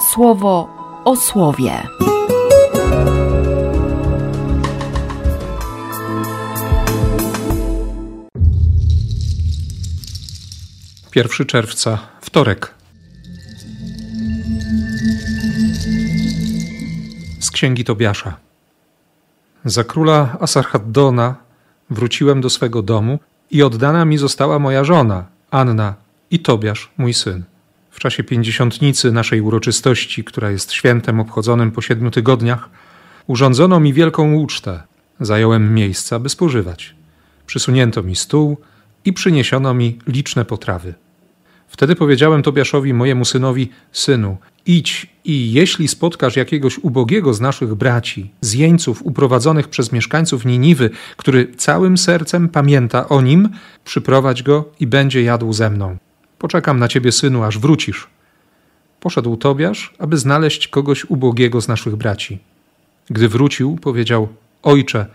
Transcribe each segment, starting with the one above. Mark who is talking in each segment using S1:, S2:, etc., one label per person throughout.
S1: słowo o słowie.
S2: Pierwszy czerwca, wtorek. Z księgi Tobiasza. Za króla Asarhaddona wróciłem do swego domu i oddana mi została moja żona, Anna i Tobiasz, mój syn. W czasie pięćdziesiątnicy naszej uroczystości, która jest świętem obchodzonym po siedmiu tygodniach, urządzono mi wielką ucztę. Zająłem miejsca, by spożywać. Przysunięto mi stół i przyniesiono mi liczne potrawy. Wtedy powiedziałem Tobiaszowi, mojemu synowi: Synu, idź i jeśli spotkasz jakiegoś ubogiego z naszych braci, z jeńców uprowadzonych przez mieszkańców Niniwy, który całym sercem pamięta o nim, przyprowadź go i będzie jadł ze mną. Poczekam na ciebie, synu, aż wrócisz. Poszedł Tobiasz, aby znaleźć kogoś ubogiego z naszych braci. Gdy wrócił, powiedział: Ojcze,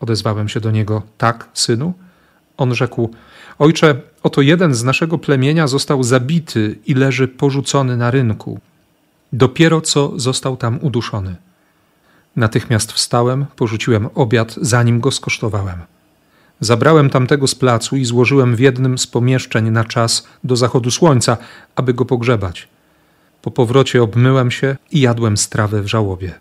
S2: odezwałem się do niego: Tak, synu? On rzekł: Ojcze, oto jeden z naszego plemienia został zabity i leży porzucony na rynku. Dopiero co został tam uduszony. Natychmiast wstałem, porzuciłem obiad, zanim go skosztowałem. Zabrałem tamtego z placu i złożyłem w jednym z pomieszczeń na czas do zachodu słońca, aby go pogrzebać. Po powrocie obmyłem się i jadłem strawę w żałobie.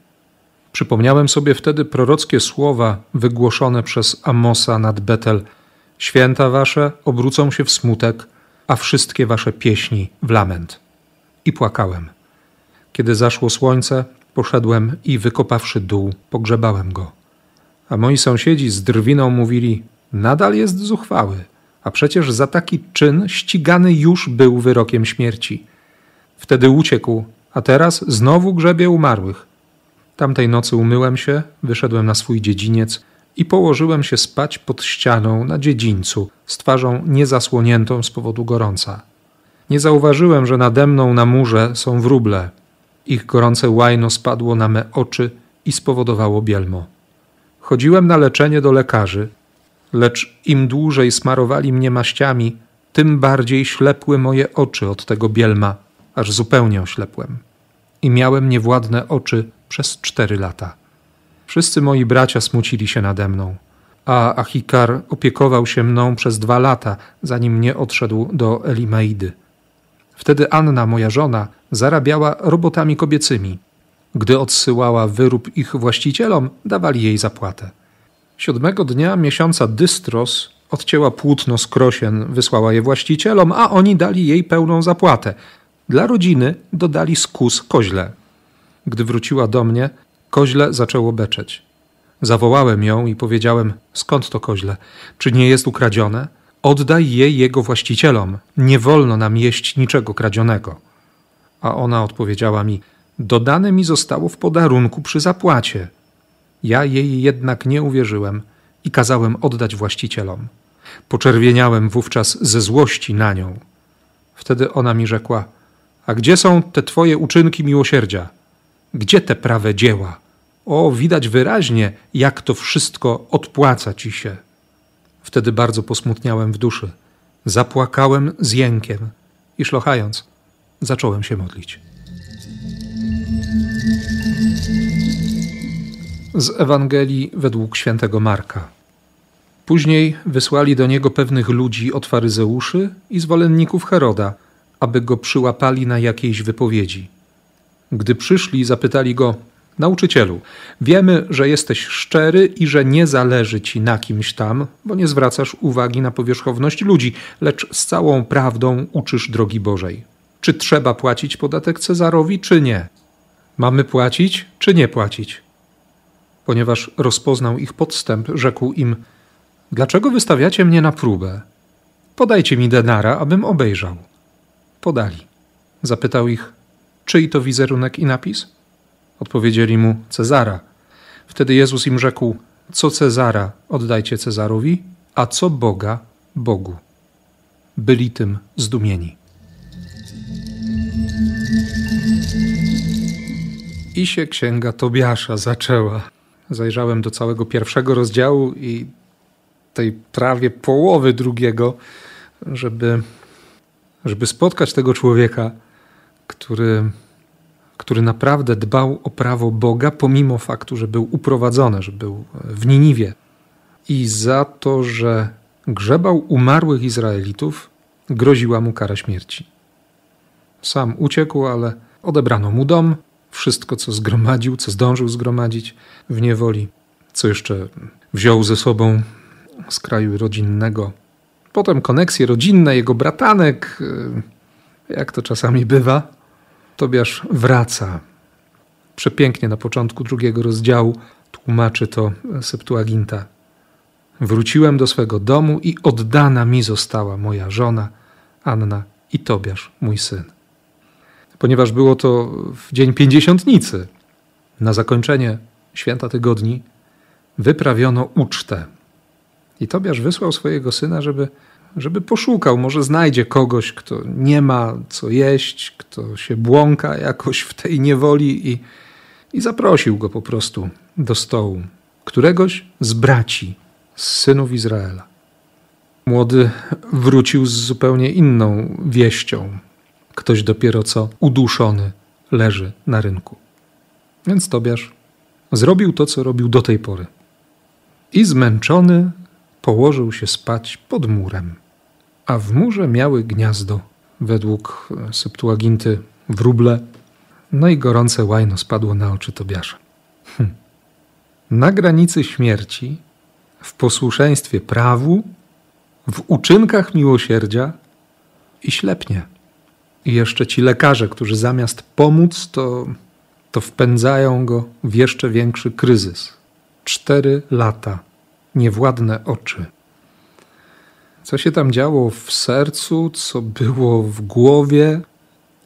S2: Przypomniałem sobie wtedy prorockie słowa wygłoszone przez Amosa nad Betel. Święta wasze obrócą się w smutek, a wszystkie wasze pieśni w lament. I płakałem. Kiedy zaszło słońce, poszedłem i wykopawszy dół, pogrzebałem go. A moi sąsiedzi z drwiną mówili: Nadal jest zuchwały, a przecież za taki czyn ścigany już był wyrokiem śmierci. Wtedy uciekł, a teraz znowu grzebie umarłych. Tamtej nocy umyłem się, wyszedłem na swój dziedziniec i położyłem się spać pod ścianą na dziedzińcu, z twarzą niezasłoniętą z powodu gorąca. Nie zauważyłem, że nade mną na murze są wróble. Ich gorące łajno spadło na me oczy i spowodowało bielmo. Chodziłem na leczenie do lekarzy, lecz im dłużej smarowali mnie maściami, tym bardziej ślepły moje oczy od tego bielma, aż zupełnie oślepłem. I miałem niewładne oczy przez cztery lata. Wszyscy moi bracia smucili się nade mną, a Achikar opiekował się mną przez dwa lata, zanim nie odszedł do Elimaidy. Wtedy Anna, moja żona, zarabiała robotami kobiecymi. Gdy odsyłała wyrób ich właścicielom, dawali jej zapłatę. Siódmego dnia miesiąca dystros odcięła płótno z krosien, wysłała je właścicielom, a oni dali jej pełną zapłatę. Dla rodziny dodali skus koźle. Gdy wróciła do mnie, koźle zaczęło beczeć. Zawołałem ją i powiedziałem: Skąd to koźle? Czy nie jest ukradzione? Oddaj je jego właścicielom. Nie wolno nam jeść niczego kradzionego. A ona odpowiedziała mi: Dodane mi zostało w podarunku przy zapłacie. Ja jej jednak nie uwierzyłem i kazałem oddać właścicielom. Poczerwieniałem wówczas ze złości na nią. Wtedy ona mi rzekła: A gdzie są te twoje uczynki miłosierdzia? Gdzie te prawe dzieła? O, widać wyraźnie, jak to wszystko odpłaca ci się. Wtedy bardzo posmutniałem w duszy. Zapłakałem z jękiem i szlochając, zacząłem się modlić. Z Ewangelii według świętego Marka. Później wysłali do niego pewnych ludzi od faryzeuszy i zwolenników Heroda, aby go przyłapali na jakiejś wypowiedzi. Gdy przyszli, zapytali go: Nauczycielu, wiemy, że jesteś szczery i że nie zależy ci na kimś tam, bo nie zwracasz uwagi na powierzchowność ludzi, lecz z całą prawdą uczysz drogi Bożej. Czy trzeba płacić podatek Cezarowi, czy nie? Mamy płacić, czy nie płacić? Ponieważ rozpoznał ich podstęp, rzekł im: Dlaczego wystawiacie mnie na próbę? Podajcie mi denara, abym obejrzał. Podali. Zapytał ich: Czyj to wizerunek i napis? Odpowiedzieli mu: Cezara. Wtedy Jezus im rzekł: Co Cezara oddajcie Cezarowi, a co Boga Bogu. Byli tym zdumieni. I się księga Tobiasza zaczęła. Zajrzałem do całego pierwszego rozdziału i tej prawie połowy drugiego, żeby, żeby spotkać tego człowieka, który, który naprawdę dbał o prawo Boga, pomimo faktu, że był uprowadzony, że był w Niniwie. I za to, że grzebał umarłych Izraelitów, groziła mu kara śmierci. Sam uciekł, ale odebrano mu dom, wszystko, co zgromadził, co zdążył zgromadzić w niewoli, co jeszcze wziął ze sobą z kraju rodzinnego. Potem koneksje rodzinne, jego bratanek, jak to czasami bywa. Tobiasz wraca. Przepięknie na początku drugiego rozdziału tłumaczy to Septuaginta. Wróciłem do swego domu i oddana mi została moja żona, Anna i Tobiasz, mój syn. Ponieważ było to w dzień pięćdziesiątnicy, na zakończenie święta tygodni, wyprawiono ucztę. I Tobiasz wysłał swojego syna, żeby, żeby poszukał, może znajdzie kogoś, kto nie ma co jeść, kto się błąka jakoś w tej niewoli i, i zaprosił go po prostu do stołu. Któregoś z braci, z synów Izraela. Młody wrócił z zupełnie inną wieścią. Ktoś dopiero co uduszony leży na rynku. Więc Tobiasz zrobił to, co robił do tej pory. I zmęczony położył się spać pod murem. A w murze miały gniazdo, według Septuaginty, wróble. No i gorące łajno spadło na oczy Tobiasza. Hm. Na granicy śmierci, w posłuszeństwie prawu, w uczynkach miłosierdzia i ślepnie. I jeszcze ci lekarze, którzy zamiast pomóc, to, to wpędzają go w jeszcze większy kryzys. Cztery lata, niewładne oczy. Co się tam działo w sercu, co było w głowie,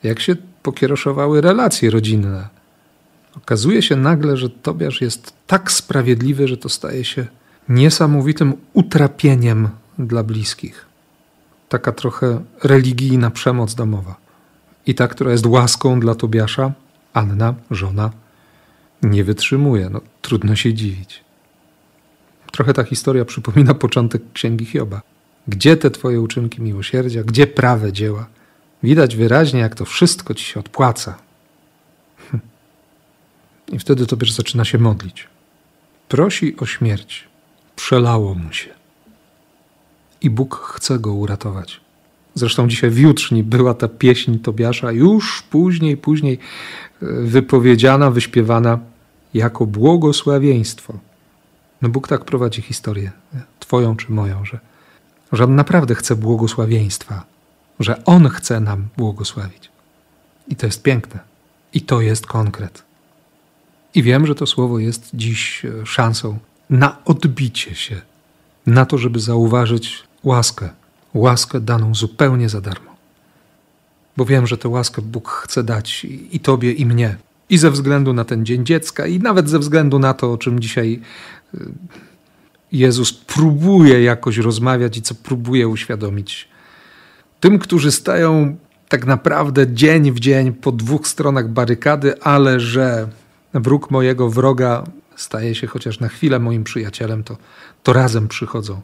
S2: jak się pokieroszowały relacje rodzinne. Okazuje się nagle, że Tobiasz jest tak sprawiedliwy, że to staje się niesamowitym utrapieniem dla bliskich. Taka trochę religijna przemoc domowa. I ta, która jest łaską dla Tobiasza, Anna, żona, nie wytrzymuje. No, trudno się dziwić. Trochę ta historia przypomina początek księgi Hioba. Gdzie te Twoje uczynki miłosierdzia, gdzie prawe dzieła? Widać wyraźnie, jak to wszystko Ci się odpłaca. Hm. I wtedy Tobiasz zaczyna się modlić. Prosi o śmierć. Przelało mu się. I Bóg chce go uratować. Zresztą dzisiaj w jutrzni była ta pieśń Tobiasza, już później, później e, wypowiedziana, wyśpiewana jako błogosławieństwo. No Bóg tak prowadzi historię, Twoją czy moją, że, że On naprawdę chce błogosławieństwa, że On chce nam błogosławić. I to jest piękne. I to jest konkret. I wiem, że to słowo jest dziś e, szansą na odbicie się, na to, żeby zauważyć łaskę, łaskę daną zupełnie za darmo. Bo wiem, że tę łaskę Bóg chce dać i, Tobie, i mnie. I ze względu na ten Dzień Dziecka, i nawet ze względu na to, o czym dzisiaj y, Jezus próbuje jakoś rozmawiać i co próbuje uświadomić tym, którzy stają tak naprawdę dzień w dzień po dwóch stronach barykady, ale że wróg mojego wroga staje się chociaż na chwilę moim przyjacielem, to, to razem przychodzą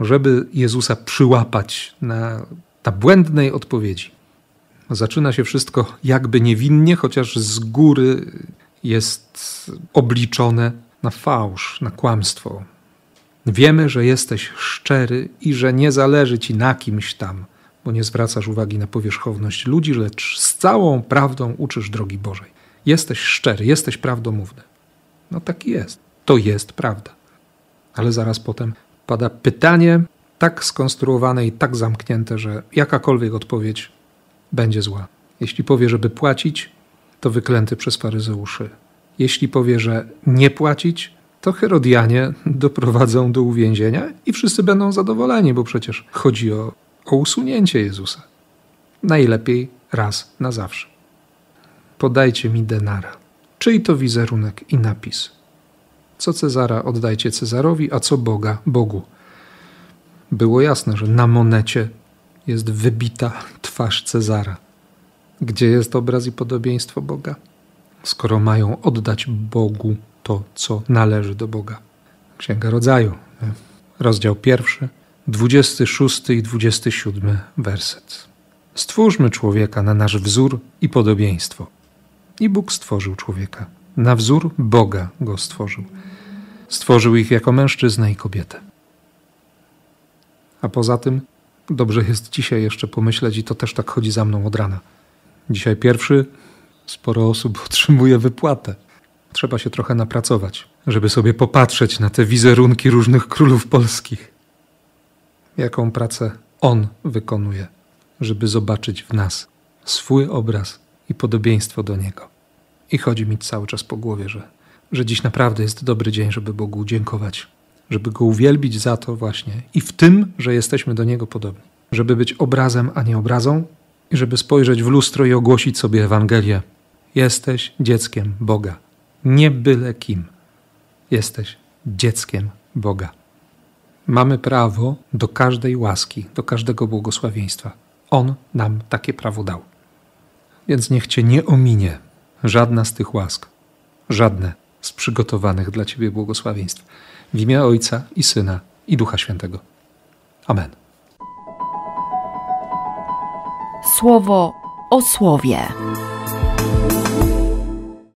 S2: żeby Jezusa przyłapać na, na błędnej odpowiedzi. Zaczyna się wszystko jakby niewinnie, chociaż z góry jest obliczone na fałsz, na kłamstwo. Wiemy, że jesteś szczery i że nie zależy ci na kimś tam, bo nie zwracasz uwagi na powierzchowność ludzi, lecz z całą prawdą uczysz drogi Bożej. Jesteś szczery, jesteś prawdomówny. No tak jest. To jest prawda. Ale zaraz potem pada pytanie tak skonstruowane i tak zamknięte, że jakakolwiek odpowiedź będzie zła. Jeśli powie, żeby płacić, to wyklęty przez faryzeuszy. Jeśli powie, że nie płacić, to Herodianie doprowadzą do uwięzienia i wszyscy będą zadowoleni, bo przecież chodzi o, o usunięcie Jezusa. Najlepiej raz na zawsze. Podajcie mi denara. Czyj to wizerunek i napis? Co Cezara oddajcie Cezarowi, a co Boga Bogu. Było jasne, że na monecie jest wybita twarz Cezara. Gdzie jest obraz i podobieństwo Boga? Skoro mają oddać Bogu to, co należy do Boga. Księga Rodzaju, rozdział pierwszy, 26 i 27 werset. Stwórzmy człowieka na nasz wzór i podobieństwo. I Bóg stworzył człowieka. Na wzór Boga go stworzył. Stworzył ich jako mężczyznę i kobietę. A poza tym dobrze jest dzisiaj jeszcze pomyśleć, i to też tak chodzi za mną od rana. Dzisiaj pierwszy sporo osób otrzymuje wypłatę. Trzeba się trochę napracować, żeby sobie popatrzeć na te wizerunki różnych królów polskich. Jaką pracę on wykonuje, żeby zobaczyć w nas swój obraz i podobieństwo do niego. I chodzi mi cały czas po głowie, że, że dziś naprawdę jest dobry dzień, żeby Bogu dziękować, żeby Go uwielbić za to właśnie i w tym, że jesteśmy do Niego podobni. Żeby być obrazem, a nie obrazą, i żeby spojrzeć w lustro i ogłosić sobie Ewangelię. Jesteś dzieckiem Boga. Nie byle kim. Jesteś dzieckiem Boga. Mamy prawo do każdej łaski, do każdego błogosławieństwa. On nam takie prawo dał. Więc niech Cię nie ominie żadna z tych łask, żadne z przygotowanych dla Ciebie błogosławieństw. W imię Ojca i Syna i Ducha Świętego. Amen.
S1: Słowo o słowie.